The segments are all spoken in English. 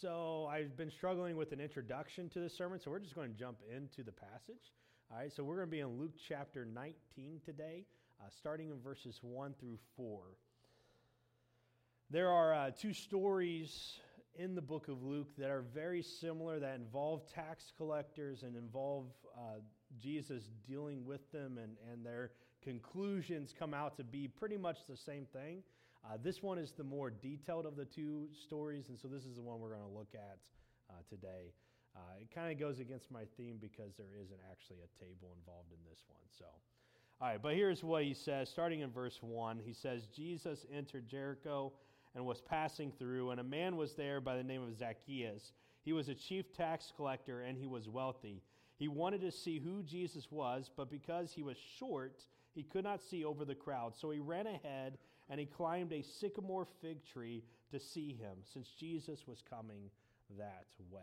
so I've been struggling with an introduction to the sermon, so we're just going to jump into the passage. All right, so we're going to be in Luke chapter 19 today, uh, starting in verses 1 through 4. There are uh, two stories in the book of Luke that are very similar, that involve tax collectors and involve uh, Jesus dealing with them, and, and their conclusions come out to be pretty much the same thing. Uh, this one is the more detailed of the two stories, and so this is the one we're going to look at uh, today. Uh, it kind of goes against my theme because there isn't actually a table involved in this one. So, all right, but here's what he says, starting in verse 1. He says, Jesus entered Jericho and was passing through, and a man was there by the name of Zacchaeus. He was a chief tax collector, and he was wealthy. He wanted to see who Jesus was, but because he was short, he could not see over the crowd. So he ran ahead and he climbed a sycamore fig tree to see him, since Jesus was coming that way.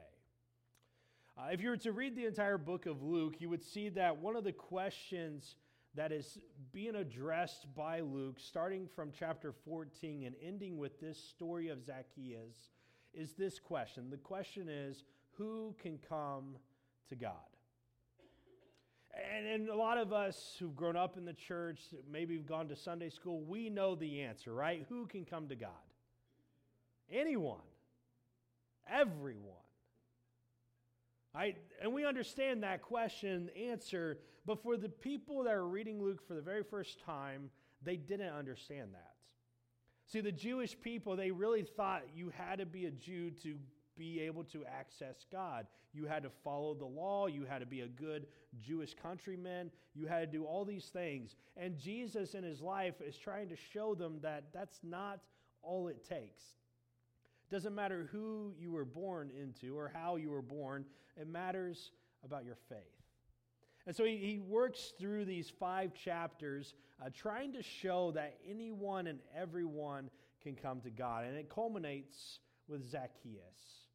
Uh, if you were to read the entire book of Luke, you would see that one of the questions that is being addressed by Luke, starting from chapter 14 and ending with this story of Zacchaeus, is this question. The question is who can come to God? And, and a lot of us who've grown up in the church, maybe we have gone to Sunday school, we know the answer, right? Who can come to God? Anyone. Everyone. I, and we understand that question answer, but for the people that are reading Luke for the very first time, they didn't understand that. See, the Jewish people, they really thought you had to be a Jew to be able to access God. You had to follow the law. You had to be a good Jewish countryman. You had to do all these things. And Jesus in his life is trying to show them that that's not all it takes. Doesn't matter who you were born into or how you were born, it matters about your faith. And so he, he works through these five chapters uh, trying to show that anyone and everyone can come to God. And it culminates with Zacchaeus.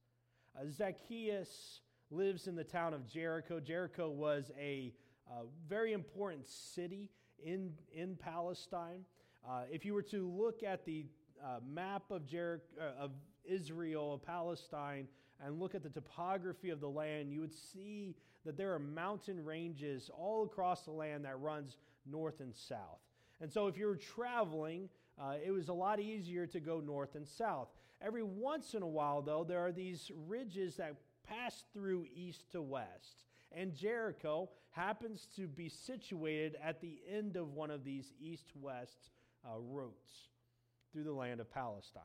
Uh, Zacchaeus lives in the town of Jericho. Jericho was a uh, very important city in, in Palestine. Uh, if you were to look at the uh, map of, Jericho, uh, of Israel, of Palestine, and look at the topography of the land, you would see that there are mountain ranges all across the land that runs north and south. And so, if you were traveling, uh, it was a lot easier to go north and south. Every once in a while, though, there are these ridges that pass through east to west. And Jericho happens to be situated at the end of one of these east west uh, routes through the land of Palestine.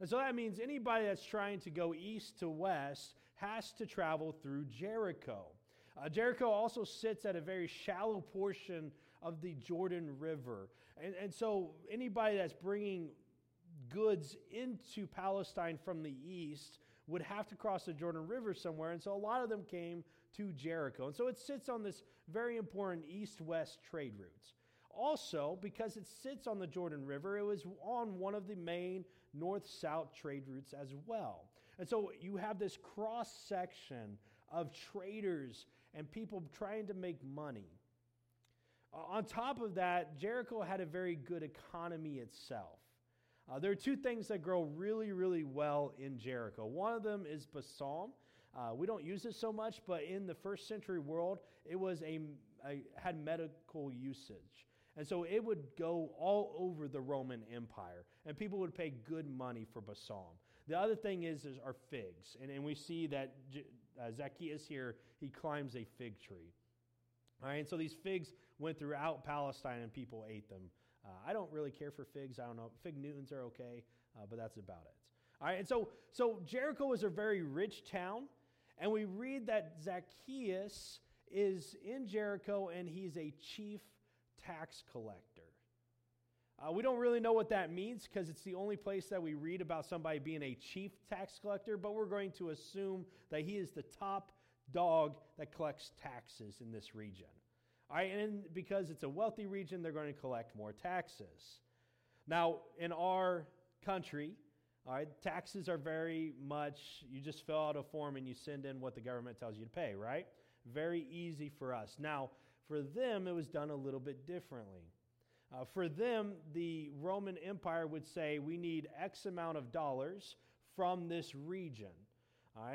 And so that means anybody that's trying to go east to west has to travel through Jericho. Uh, Jericho also sits at a very shallow portion of the Jordan River. And, and so anybody that's bringing goods into Palestine from the east would have to cross the Jordan River somewhere. And so a lot of them came to Jericho. And so it sits on this very important east west trade routes. Also, because it sits on the Jordan River, it was on one of the main north south trade routes as well. And so you have this cross section of traders and people trying to make money. On top of that, Jericho had a very good economy itself. Uh, there are two things that grow really, really well in Jericho. One of them is balsam. Uh, we don't use it so much, but in the first century world, it was a, a had medical usage. And so it would go all over the Roman Empire, and people would pay good money for balsam. The other thing is, is are figs, and, and we see that uh, Zacchaeus here, he climbs a fig tree. All right, and so these figs went throughout Palestine, and people ate them. Uh, I don't really care for figs. I don't know. Fig Newtons are okay, uh, but that's about it. All right, and so, so Jericho is a very rich town, and we read that Zacchaeus is in Jericho, and he's a chief tax collector. Uh, we don't really know what that means because it's the only place that we read about somebody being a chief tax collector, but we're going to assume that he is the top dog that collects taxes in this region. All right, and because it's a wealthy region, they're going to collect more taxes. Now, in our country, all right, taxes are very much, you just fill out a form and you send in what the government tells you to pay, right? Very easy for us. Now, for them, it was done a little bit differently. Uh, for them, the Roman Empire would say, we need X amount of dollars from this region.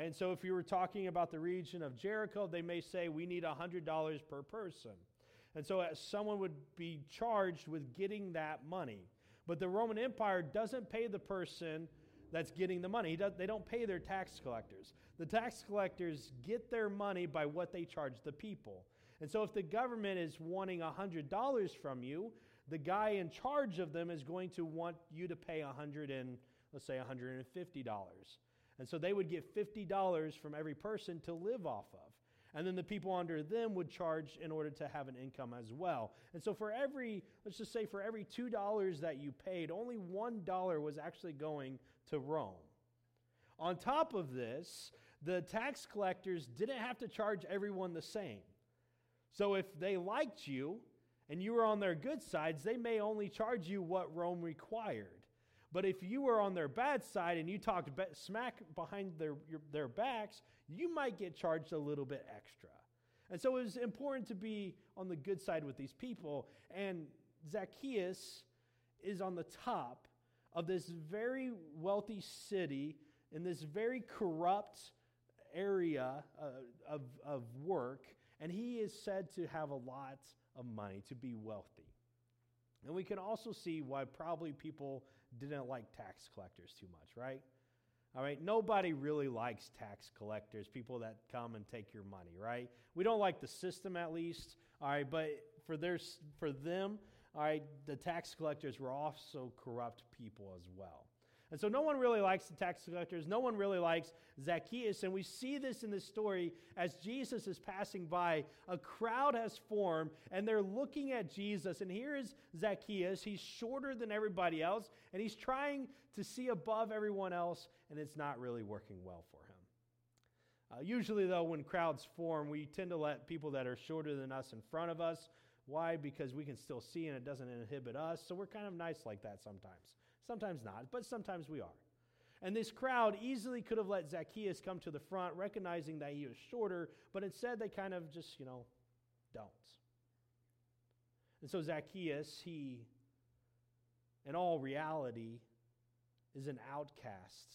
And so if you were talking about the region of Jericho, they may say we need $100 per person. And so uh, someone would be charged with getting that money. But the Roman Empire doesn't pay the person that's getting the money. they don't pay their tax collectors. The tax collectors get their money by what they charge the people. And so if the government is wanting $100 from you, the guy in charge of them is going to want you to pay 100 and let's say $150. And so they would get $50 from every person to live off of. And then the people under them would charge in order to have an income as well. And so for every, let's just say for every $2 that you paid, only $1 was actually going to Rome. On top of this, the tax collectors didn't have to charge everyone the same. So if they liked you and you were on their good sides, they may only charge you what Rome required. But if you were on their bad side and you talked smack behind their, your, their backs, you might get charged a little bit extra. And so it was important to be on the good side with these people. And Zacchaeus is on the top of this very wealthy city in this very corrupt area uh, of, of work. And he is said to have a lot of money, to be wealthy. And we can also see why probably people didn't like tax collectors too much, right? All right, nobody really likes tax collectors, people that come and take your money, right? We don't like the system at least, all right, but for, their, for them, all right, the tax collectors were also corrupt people as well. And so no one really likes the tax collectors. No one really likes Zacchaeus. And we see this in this story as Jesus is passing by. A crowd has formed and they're looking at Jesus. And here is Zacchaeus. He's shorter than everybody else and he's trying to see above everyone else, and it's not really working well for him. Uh, usually, though, when crowds form, we tend to let people that are shorter than us in front of us. Why? Because we can still see and it doesn't inhibit us. So we're kind of nice like that sometimes. Sometimes not, but sometimes we are. And this crowd easily could have let Zacchaeus come to the front, recognizing that he was shorter, but instead they kind of just, you know, don't. And so Zacchaeus, he, in all reality, is an outcast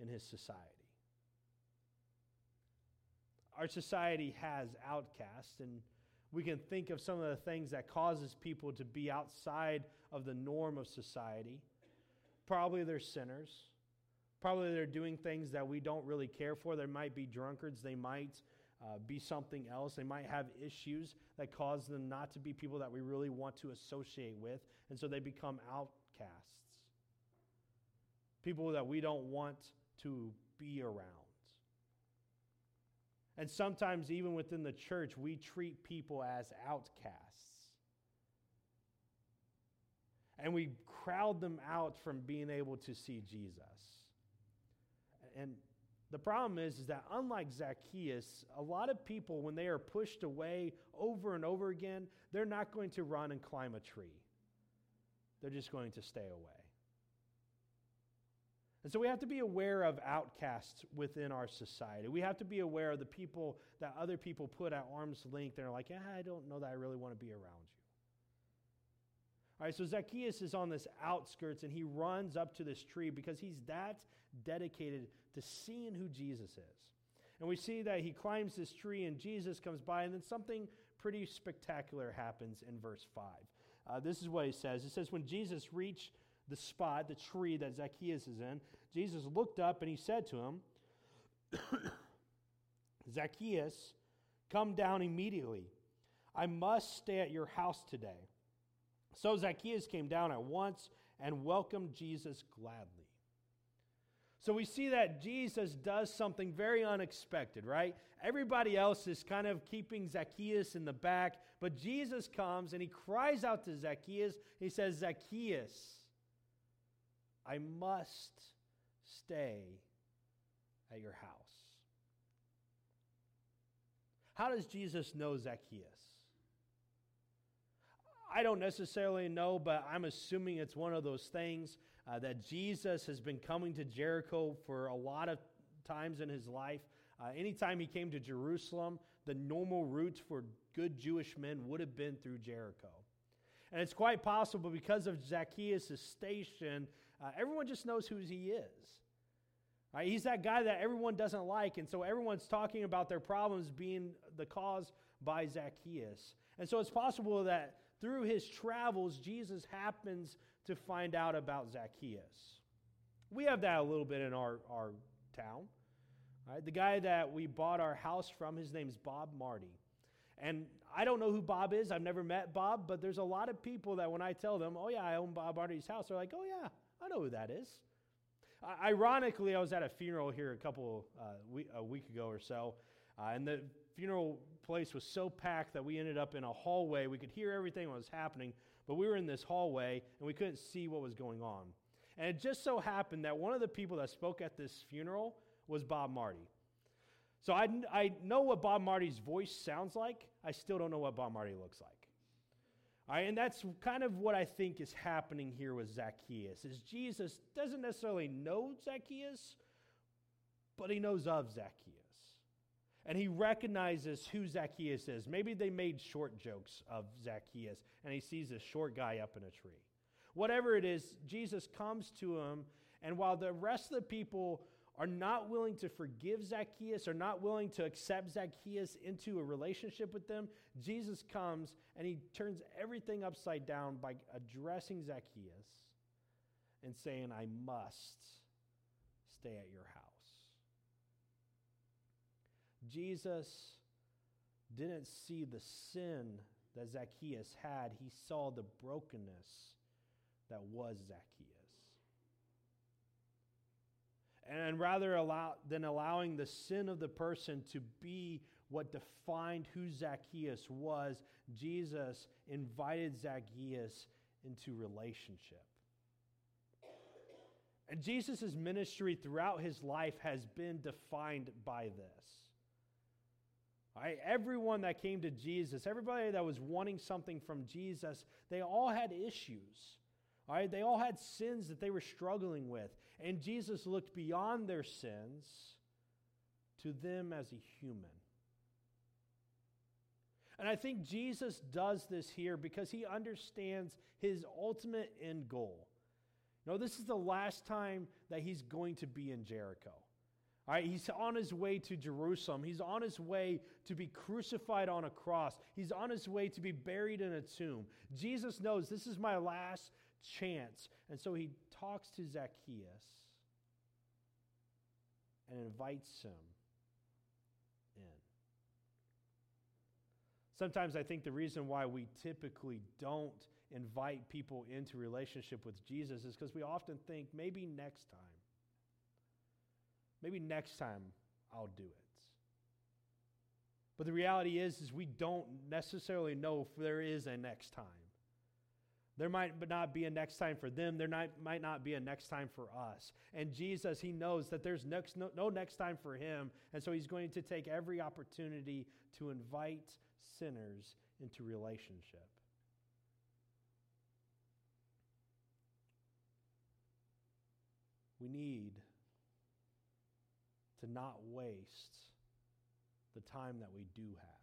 in his society. Our society has outcasts, and we can think of some of the things that causes people to be outside of the norm of society. Probably they're sinners. Probably they're doing things that we don't really care for. They might be drunkards. They might uh, be something else. They might have issues that cause them not to be people that we really want to associate with. And so they become outcasts. People that we don't want to be around. And sometimes, even within the church, we treat people as outcasts and we crowd them out from being able to see Jesus. And the problem is, is that unlike Zacchaeus, a lot of people, when they are pushed away over and over again, they're not going to run and climb a tree. They're just going to stay away. And so we have to be aware of outcasts within our society. We have to be aware of the people that other people put at arm's length and are like, yeah, I don't know that I really want to be around you. All right, so Zacchaeus is on this outskirts and he runs up to this tree because he's that dedicated to seeing who Jesus is. And we see that he climbs this tree and Jesus comes by, and then something pretty spectacular happens in verse 5. Uh, this is what he says It says, When Jesus reached the spot, the tree that Zacchaeus is in, Jesus looked up and he said to him, Zacchaeus, come down immediately. I must stay at your house today. So Zacchaeus came down at once and welcomed Jesus gladly. So we see that Jesus does something very unexpected, right? Everybody else is kind of keeping Zacchaeus in the back, but Jesus comes and he cries out to Zacchaeus. He says, Zacchaeus, I must stay at your house. How does Jesus know Zacchaeus? I don't necessarily know, but I'm assuming it's one of those things uh, that Jesus has been coming to Jericho for a lot of times in his life. Uh, anytime he came to Jerusalem, the normal route for good Jewish men would have been through Jericho. And it's quite possible because of Zacchaeus' station, uh, everyone just knows who he is. Right? He's that guy that everyone doesn't like, and so everyone's talking about their problems being the cause by Zacchaeus. And so it's possible that through his travels, Jesus happens to find out about Zacchaeus. We have that a little bit in our, our town. Right? The guy that we bought our house from, his name's Bob Marty. And I don't know who Bob is. I've never met Bob, but there's a lot of people that when I tell them, oh, yeah, I own Bob Marty's house, they're like, oh, yeah, I know who that is. Uh, ironically, I was at a funeral here a couple uh, we- a week ago or so, uh, and the funeral place was so packed that we ended up in a hallway. We could hear everything that was happening, but we were in this hallway and we couldn't see what was going on. And it just so happened that one of the people that spoke at this funeral was Bob Marty. So I, I know what Bob Marty's voice sounds like. I still don't know what Bob Marty looks like. All right, and that's kind of what I think is happening here with Zacchaeus. Is Jesus doesn't necessarily know Zacchaeus, but he knows of Zacchaeus. And he recognizes who Zacchaeus is. Maybe they made short jokes of Zacchaeus, and he sees this short guy up in a tree. Whatever it is, Jesus comes to him, and while the rest of the people are not willing to forgive Zacchaeus, are not willing to accept Zacchaeus into a relationship with them, Jesus comes and he turns everything upside down by addressing Zacchaeus and saying, I must stay at your house. Jesus didn't see the sin that Zacchaeus had, he saw the brokenness that was Zacchaeus. And rather allow, than allowing the sin of the person to be what defined who Zacchaeus was, Jesus invited Zacchaeus into relationship. And Jesus' ministry throughout his life has been defined by this. Right? Everyone that came to Jesus, everybody that was wanting something from Jesus, they all had issues. All right? They all had sins that they were struggling with. And Jesus looked beyond their sins to them as a human. And I think Jesus does this here because he understands his ultimate end goal. You know, this is the last time that he's going to be in Jericho. He's on his way to Jerusalem. He's on his way to be crucified on a cross. He's on his way to be buried in a tomb. Jesus knows this is my last chance. And so he talks to Zacchaeus and invites him in. Sometimes I think the reason why we typically don't invite people into relationship with Jesus is because we often think maybe next time. Maybe next time I'll do it. But the reality is is we don't necessarily know if there is a next time. There might not be a next time for them. There might, not be a next time for us. And Jesus, he knows that there's next, no, no next time for him. And so he's going to take every opportunity to invite sinners into relationship. We need to not waste the time that we do have.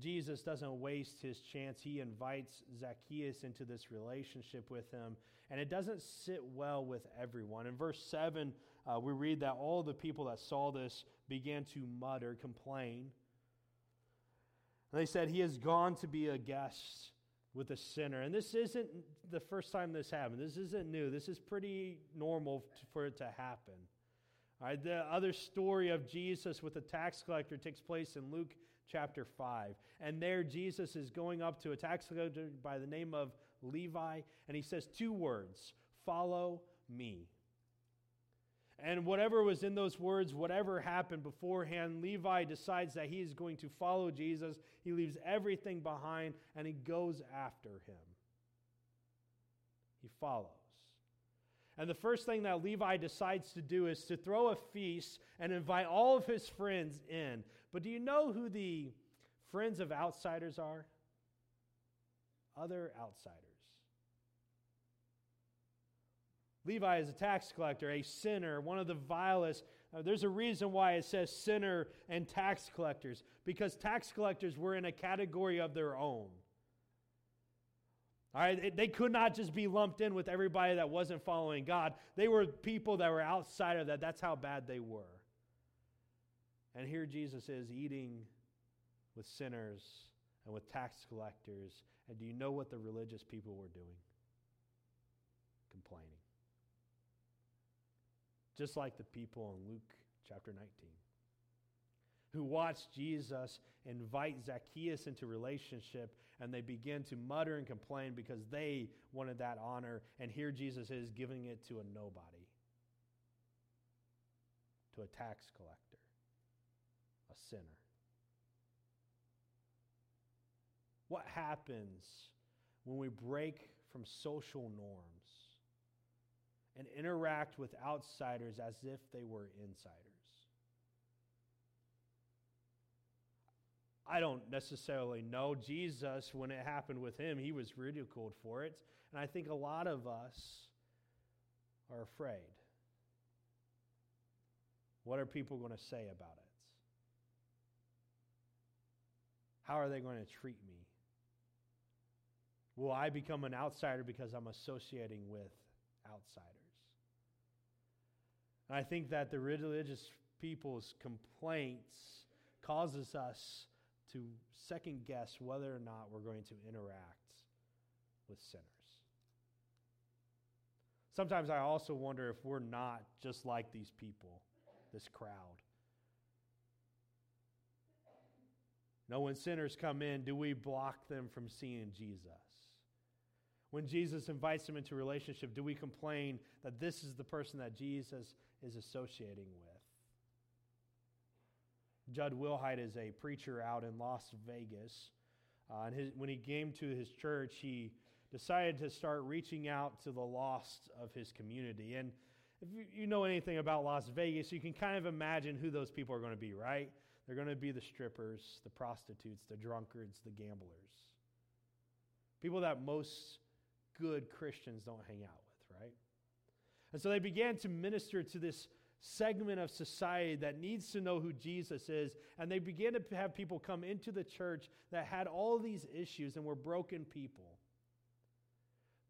Jesus doesn't waste his chance. He invites Zacchaeus into this relationship with him, and it doesn't sit well with everyone. In verse 7, uh, we read that all the people that saw this began to mutter, complain. And they said, He has gone to be a guest with a sinner. And this isn't the first time this happened. This isn't new. This is pretty normal for it to happen. All right, the other story of Jesus with the tax collector takes place in Luke chapter 5. And there, Jesus is going up to a tax collector by the name of Levi, and he says two words Follow me. And whatever was in those words, whatever happened beforehand, Levi decides that he is going to follow Jesus. He leaves everything behind and he goes after him. He follows. And the first thing that Levi decides to do is to throw a feast and invite all of his friends in. But do you know who the friends of outsiders are? Other outsiders. Levi is a tax collector, a sinner, one of the vilest. Uh, there's a reason why it says sinner and tax collectors, because tax collectors were in a category of their own. All right, they could not just be lumped in with everybody that wasn't following God. They were people that were outside of that. That's how bad they were. And here Jesus is eating with sinners and with tax collectors. And do you know what the religious people were doing? Complaining. Just like the people in Luke chapter 19 who watched Jesus invite Zacchaeus into relationship and they begin to mutter and complain because they wanted that honor. And here Jesus is giving it to a nobody, to a tax collector, a sinner. What happens when we break from social norms and interact with outsiders as if they were insiders? I don't necessarily know. Jesus, when it happened with him, he was ridiculed for it. And I think a lot of us are afraid. What are people going to say about it? How are they going to treat me? Will I become an outsider because I'm associating with outsiders? And I think that the religious people's complaints causes us to second guess whether or not we're going to interact with sinners. Sometimes I also wonder if we're not just like these people, this crowd. No, when sinners come in, do we block them from seeing Jesus? When Jesus invites them into relationship, do we complain that this is the person that Jesus is associating with? Jud Wilhite is a preacher out in Las Vegas. Uh, and his, when he came to his church, he decided to start reaching out to the lost of his community. And if you, you know anything about Las Vegas, you can kind of imagine who those people are going to be, right? They're going to be the strippers, the prostitutes, the drunkards, the gamblers. People that most good Christians don't hang out with? And so they began to minister to this segment of society that needs to know who Jesus is. And they began to have people come into the church that had all these issues and were broken people.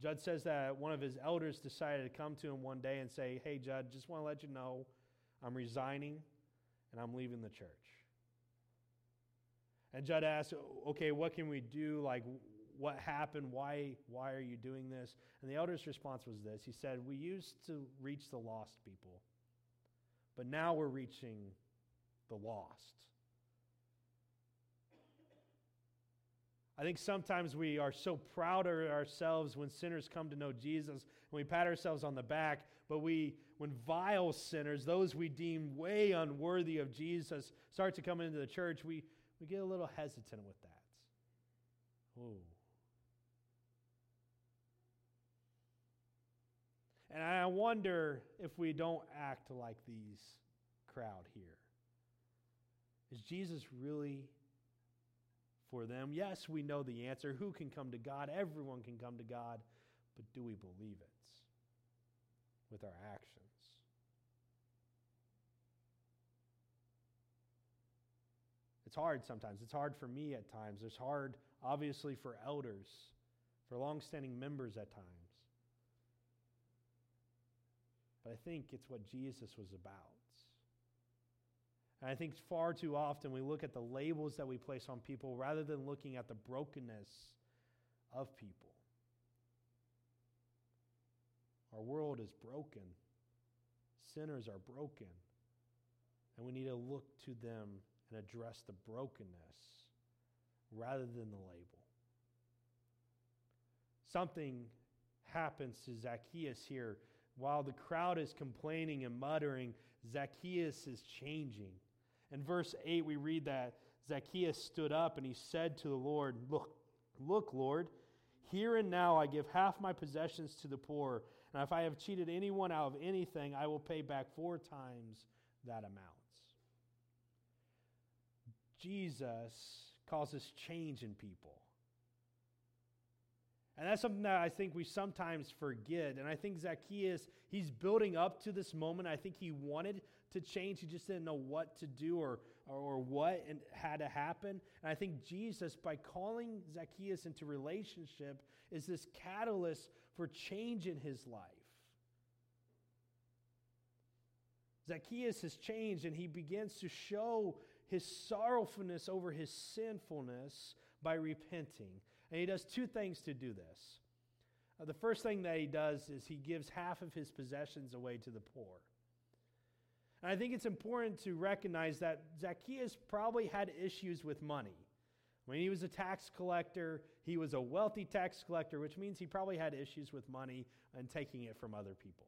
Jud says that one of his elders decided to come to him one day and say, Hey, Jud, just want to let you know I'm resigning and I'm leaving the church. And Jud asked, Okay, what can we do? Like, what happened? Why, why are you doing this? And the elder's response was this He said, We used to reach the lost people. But now we're reaching the lost. I think sometimes we are so proud of ourselves when sinners come to know Jesus and we pat ourselves on the back, but we, when vile sinners, those we deem way unworthy of Jesus, start to come into the church, we, we get a little hesitant with that. Ooh. And I wonder if we don't act like these crowd here. Is Jesus really for them? Yes, we know the answer. Who can come to God? Everyone can come to God. But do we believe it with our actions? It's hard sometimes. It's hard for me at times. It's hard, obviously, for elders, for longstanding members at times. But I think it's what Jesus was about. And I think far too often we look at the labels that we place on people rather than looking at the brokenness of people. Our world is broken, sinners are broken, and we need to look to them and address the brokenness rather than the label. Something happens to Zacchaeus here while the crowd is complaining and muttering, Zacchaeus is changing. In verse 8, we read that Zacchaeus stood up and he said to the Lord, Look, look, Lord, here and now I give half my possessions to the poor, and if I have cheated anyone out of anything, I will pay back four times that amount. Jesus causes change in people. And that's something that I think we sometimes forget. And I think Zacchaeus, he's building up to this moment. I think he wanted to change. He just didn't know what to do or, or, or what and had to happen. And I think Jesus, by calling Zacchaeus into relationship, is this catalyst for change in his life. Zacchaeus has changed and he begins to show his sorrowfulness over his sinfulness by repenting. And he does two things to do this. Uh, the first thing that he does is he gives half of his possessions away to the poor. And I think it's important to recognize that Zacchaeus probably had issues with money. When he was a tax collector, he was a wealthy tax collector, which means he probably had issues with money and taking it from other people.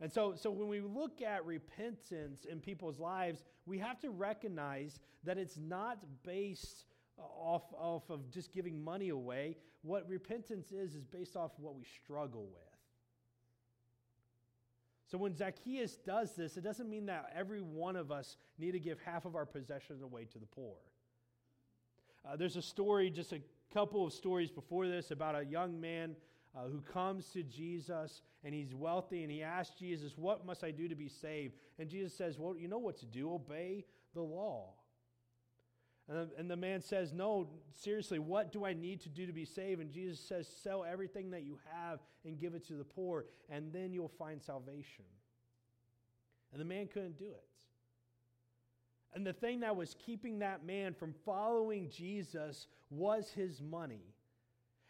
And so, so when we look at repentance in people's lives, we have to recognize that it's not based off, off of just giving money away. What repentance is, is based off what we struggle with. So when Zacchaeus does this, it doesn't mean that every one of us need to give half of our possessions away to the poor. Uh, there's a story, just a couple of stories before this, about a young man uh, who comes to Jesus and he's wealthy and he asks Jesus, What must I do to be saved? And Jesus says, Well, you know what to do obey the law. And the, man says, No, seriously, what do I need to do to be saved? And Jesus says, Sell everything that you have and give it to the poor, and then you'll find salvation. And the man couldn't do it. And the thing that was keeping that man from following Jesus was his money.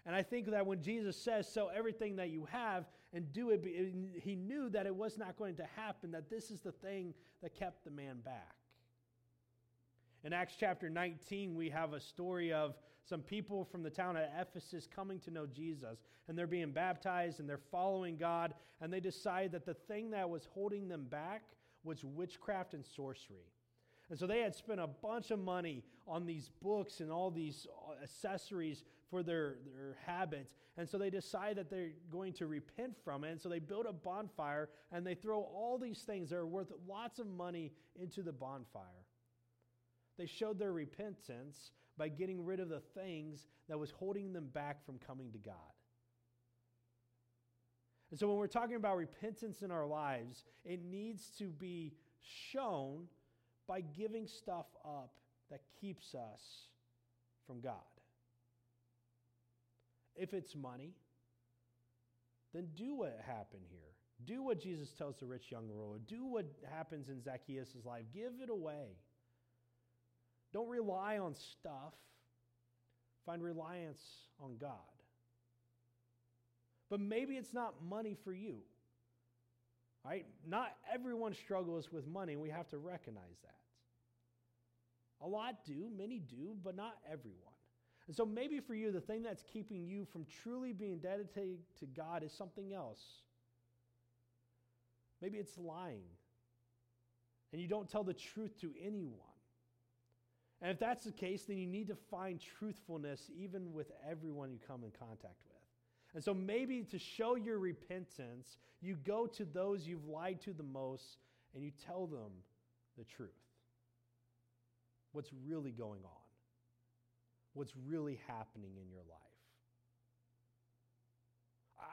And I think that when Jesus says, sell everything that you have and do it, he knew that it was not going to happen, that this is the thing that kept the man back. In Acts chapter 19, we have a story of some people from the town of Ephesus coming to know Jesus, and they're being baptized and they're following God, and they decide that the thing that was holding them back was witchcraft and sorcery. And so they had spent a bunch of money on these books and all these accessories for their, their habits. And so they decide that they're going to repent from it. And so they build a bonfire and they throw all these things that are worth lots of money into the bonfire. They showed their repentance by getting rid of the things that was holding them back from coming to God. And so when we're talking about repentance in our lives, it needs to be shown by giving stuff up that keeps us from God. If it's money, then do what happened here. Do what Jesus tells the rich young ruler. Do what happens in Zacchaeus' life. Give it away. Don't rely on stuff. Find reliance on God. But maybe it's not money for you. Right? Not everyone struggles with money, we have to recognize that. A lot do, many do, but not everyone. And so maybe for you, the thing that's keeping you from truly being dedicated to God is something else. Maybe it's lying, and you don't tell the truth to anyone. And if that's the case, then you need to find truthfulness even with everyone you come in contact with. And so maybe to show your repentance, you go to those you've lied to the most and you tell them the truth. What's really going on? What's really happening in your life?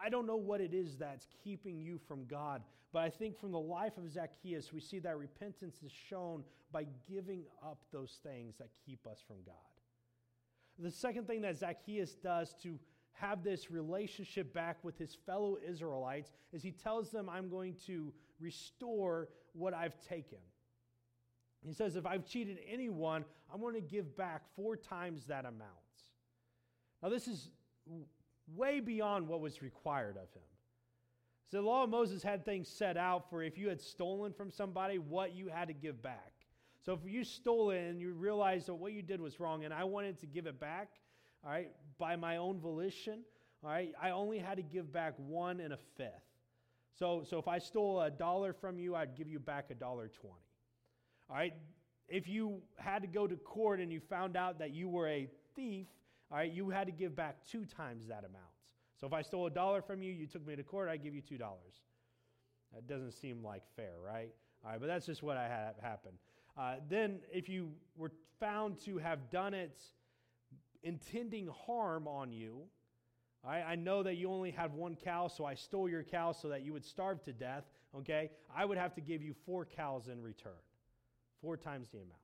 I don't know what it is that's keeping you from God, but I think from the life of Zacchaeus, we see that repentance is shown by giving up those things that keep us from God. The second thing that Zacchaeus does to have this relationship back with his fellow Israelites is he tells them, I'm going to restore what I've taken. He says, if I've cheated anyone, I'm going to give back four times that amount. Now, this is way beyond what was required of him. So, the law of Moses had things set out for if you had stolen from somebody, what you had to give back. So, if you stole it and you realized that what you did was wrong and I wanted to give it back, all right, by my own volition, all right, I only had to give back one and a fifth. So, so if I stole a dollar from you, I'd give you back a dollar twenty. All right, if you had to go to court and you found out that you were a thief, all right, you had to give back two times that amount. So if I stole a dollar from you, you took me to court, I give you two dollars. That doesn't seem like fair, right? All right, but that's just what I had happen. Uh, then, if you were found to have done it intending harm on you, I, I know that you only had one cow, so I stole your cow so that you would starve to death. Okay? I would have to give you four cows in return, four times the amount.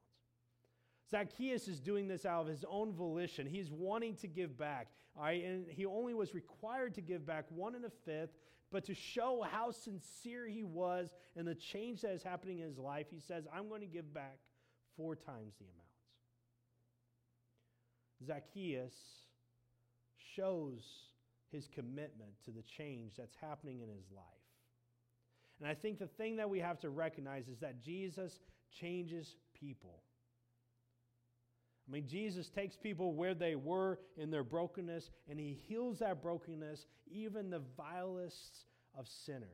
Zacchaeus is doing this out of his own volition. He's wanting to give back. All right, and he only was required to give back one and a fifth, but to show how sincere he was and the change that is happening in his life, he says, I'm going to give back four times the amount. Zacchaeus shows his commitment to the change that's happening in his life. And I think the thing that we have to recognize is that Jesus changes people. I mean, Jesus takes people where they were in their brokenness, and he heals that brokenness, even the vilest of sinners.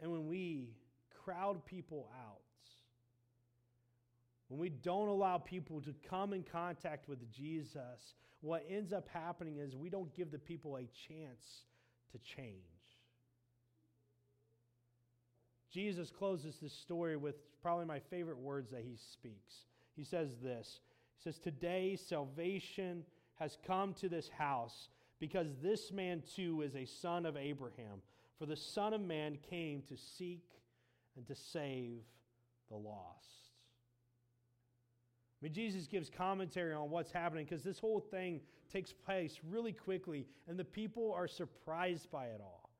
And when we crowd people out, when we don't allow people to come in contact with Jesus, what ends up happening is we don't give the people a chance to change. Jesus closes this story with probably my favorite words that he speaks. He says this He says, Today salvation has come to this house because this man too is a son of Abraham. For the Son of Man came to seek and to save the lost. I mean, Jesus gives commentary on what's happening because this whole thing takes place really quickly, and the people are surprised by it all.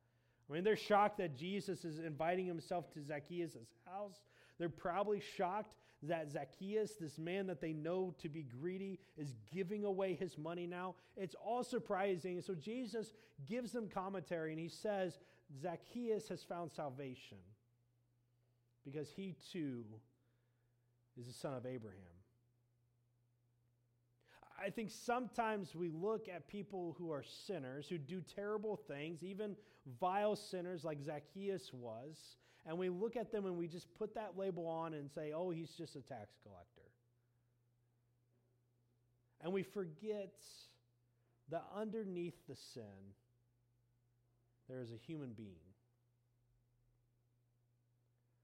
I mean, they're shocked that Jesus is inviting himself to Zacchaeus' house. They're probably shocked that Zacchaeus, this man that they know to be greedy, is giving away his money now. It's all surprising. So Jesus gives them commentary and he says, Zacchaeus has found salvation because he too is the son of Abraham. I think sometimes we look at people who are sinners, who do terrible things, even vile sinners like Zacchaeus was, and we look at them and we just put that label on and say, oh, he's just a tax collector. And we forget that underneath the sin, there is a human being.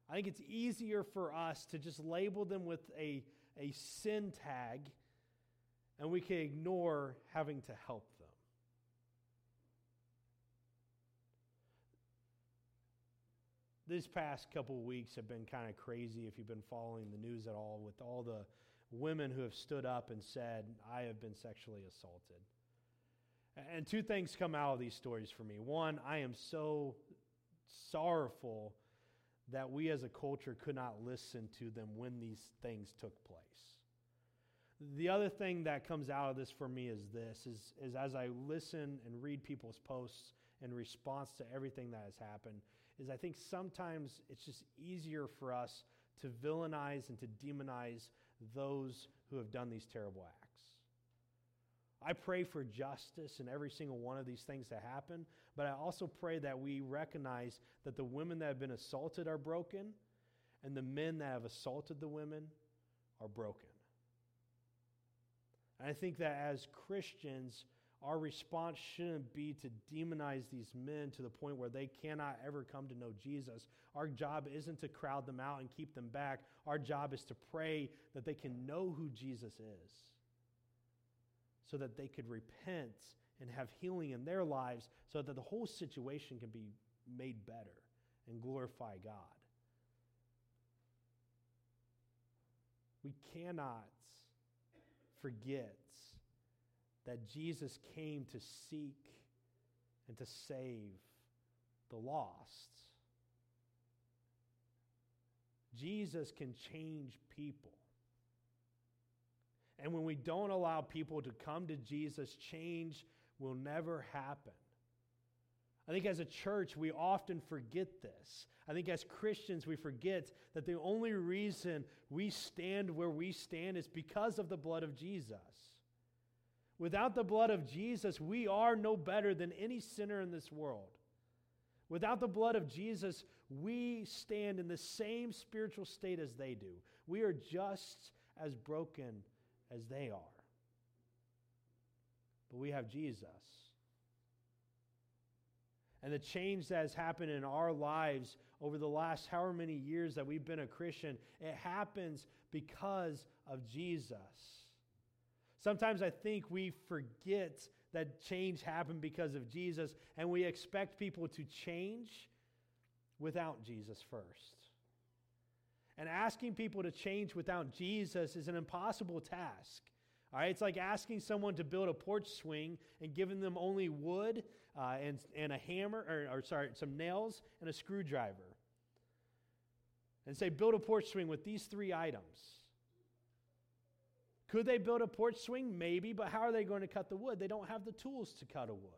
I think it's easier for us to just label them with a, a sin tag and we can ignore having to help them. These past couple of weeks have been kind of crazy if you've been following the news at all, with all the women who have stood up and said, I have been sexually assaulted. And two things come out of these stories for me. One, I am so sorrowful that we as a culture could not listen to them when these things took place. The other thing that comes out of this for me is this is, is as I listen and read people's posts in response to everything that has happened, is I think sometimes it's just easier for us to villainize and to demonize those who have done these terrible acts. I pray for justice in every single one of these things that happen, but I also pray that we recognize that the women that have been assaulted are broken and the men that have assaulted the women are broken. And I think that as Christians, our response shouldn't be to demonize these men to the point where they cannot ever come to know Jesus. Our job isn't to crowd them out and keep them back. Our job is to pray that they can know who Jesus is so that they could repent and have healing in their lives so that the whole situation can be made better and glorify God. We cannot forget that Jesus came to seek and to save the lost. Jesus can change people. And when we don't allow people to come to Jesus, change will never happen. I think as a church, we often forget this. I think as Christians, we forget that the only reason we stand where we stand is because of the blood of Jesus. Without the blood of Jesus, we are no better than any sinner in this world. Without the blood of Jesus, we stand in the same spiritual state as they do. We are just as broken as they are. But we have Jesus. And the change that has happened in our lives over the last however many years that we've been a Christian, it happens because of Jesus. Sometimes I think we forget that change happened because of Jesus, and we expect people to change without Jesus first. And asking people to change without Jesus is an impossible task. All right, it's like asking someone to build a porch swing and giving them only wood uh, and, and a hammer, or, or sorry, some nails and a screwdriver. And say, build a porch swing with these three items. Could they build a porch swing? Maybe, but how are they going to cut the wood? They don't have the tools to cut a wood.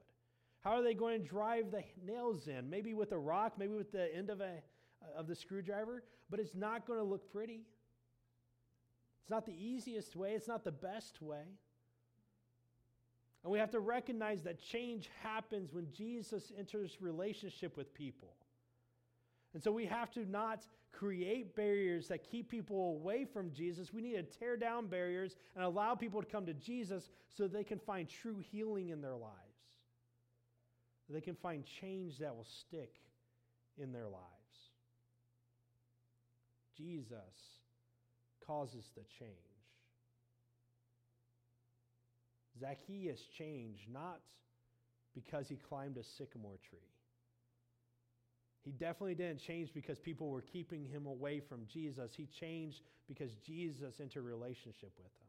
How are they going to drive the nails in? Maybe with a rock, maybe with the end of, a, uh, of the screwdriver, but it's not going to look pretty. It's not the easiest way, it's not the best way. And we have to recognize that change happens when Jesus enters relationship with people. And so we have to not create barriers that keep people away from Jesus. We need to tear down barriers and allow people to come to Jesus so they can find true healing in their lives. They can find change that will stick in their lives. Jesus causes the change. Zacchaeus changed not because he climbed a sycamore tree. He definitely didn't change because people were keeping him away from Jesus. He changed because Jesus entered relationship with him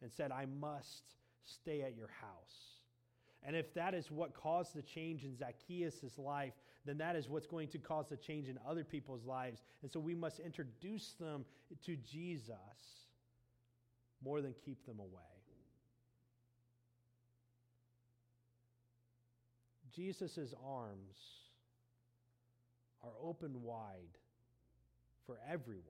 and said, I must stay at your house. And if that is what caused the change in Zacchaeus' life, then that is what's going to cause the change in other people's lives. And so we must introduce them to Jesus more than keep them away. Jesus' arms are open wide for everyone.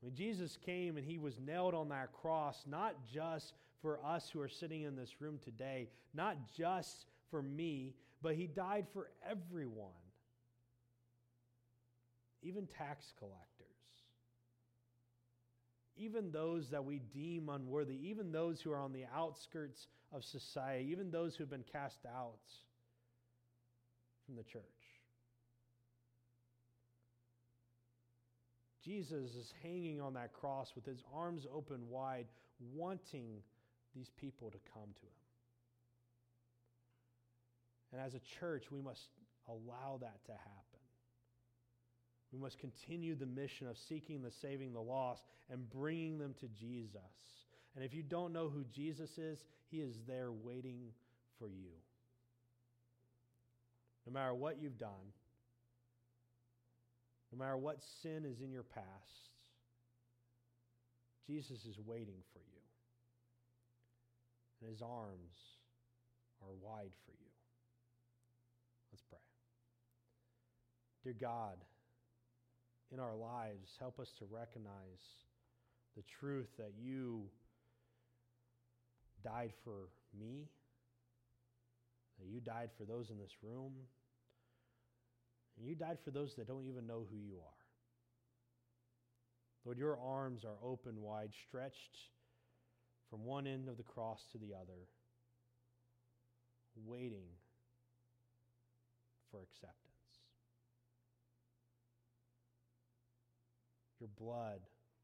I mean, Jesus came and he was nailed on that cross, not just for us who are sitting in this room today, not just for me, but he died for everyone, even tax collectors, even those that we deem unworthy, even those who are on the outskirts of society, even those who have been cast out from the church. Jesus is hanging on that cross with his arms open wide, wanting these people to come to him. And as a church, we must allow that to happen. We must continue the mission of seeking the saving the lost and bringing them to Jesus. And if you don't know who Jesus is, he is there waiting for you. No matter what you've done, no matter what sin is in your past, Jesus is waiting for you. And his arms are wide for you. Let's pray. Dear God, in our lives, help us to recognize the truth that you died for me, that you died for those in this room, and you died for those that don't even know who you are. Lord, your arms are open wide, stretched from one end of the cross to the other, waiting for acceptance. Your blood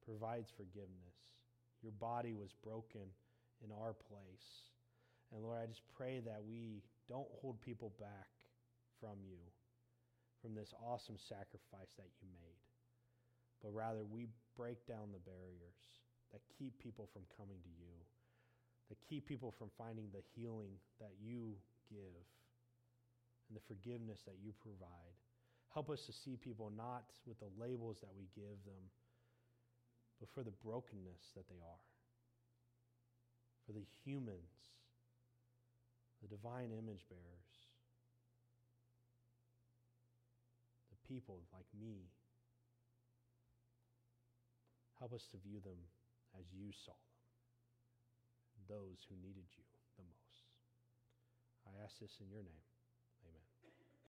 provides forgiveness. Your body was broken in our place. And Lord, I just pray that we don't hold people back from you from this awesome sacrifice that you made, but rather we break down the barriers that keep people from coming to you, that keep people from finding the healing that you give and the forgiveness that you provide. Help us to see people not with the labels that we give them, but for the brokenness that they are, for the humans, the divine image bearers people like me. Help us to view them as you saw them, those who needed you the most. I ask this in your name.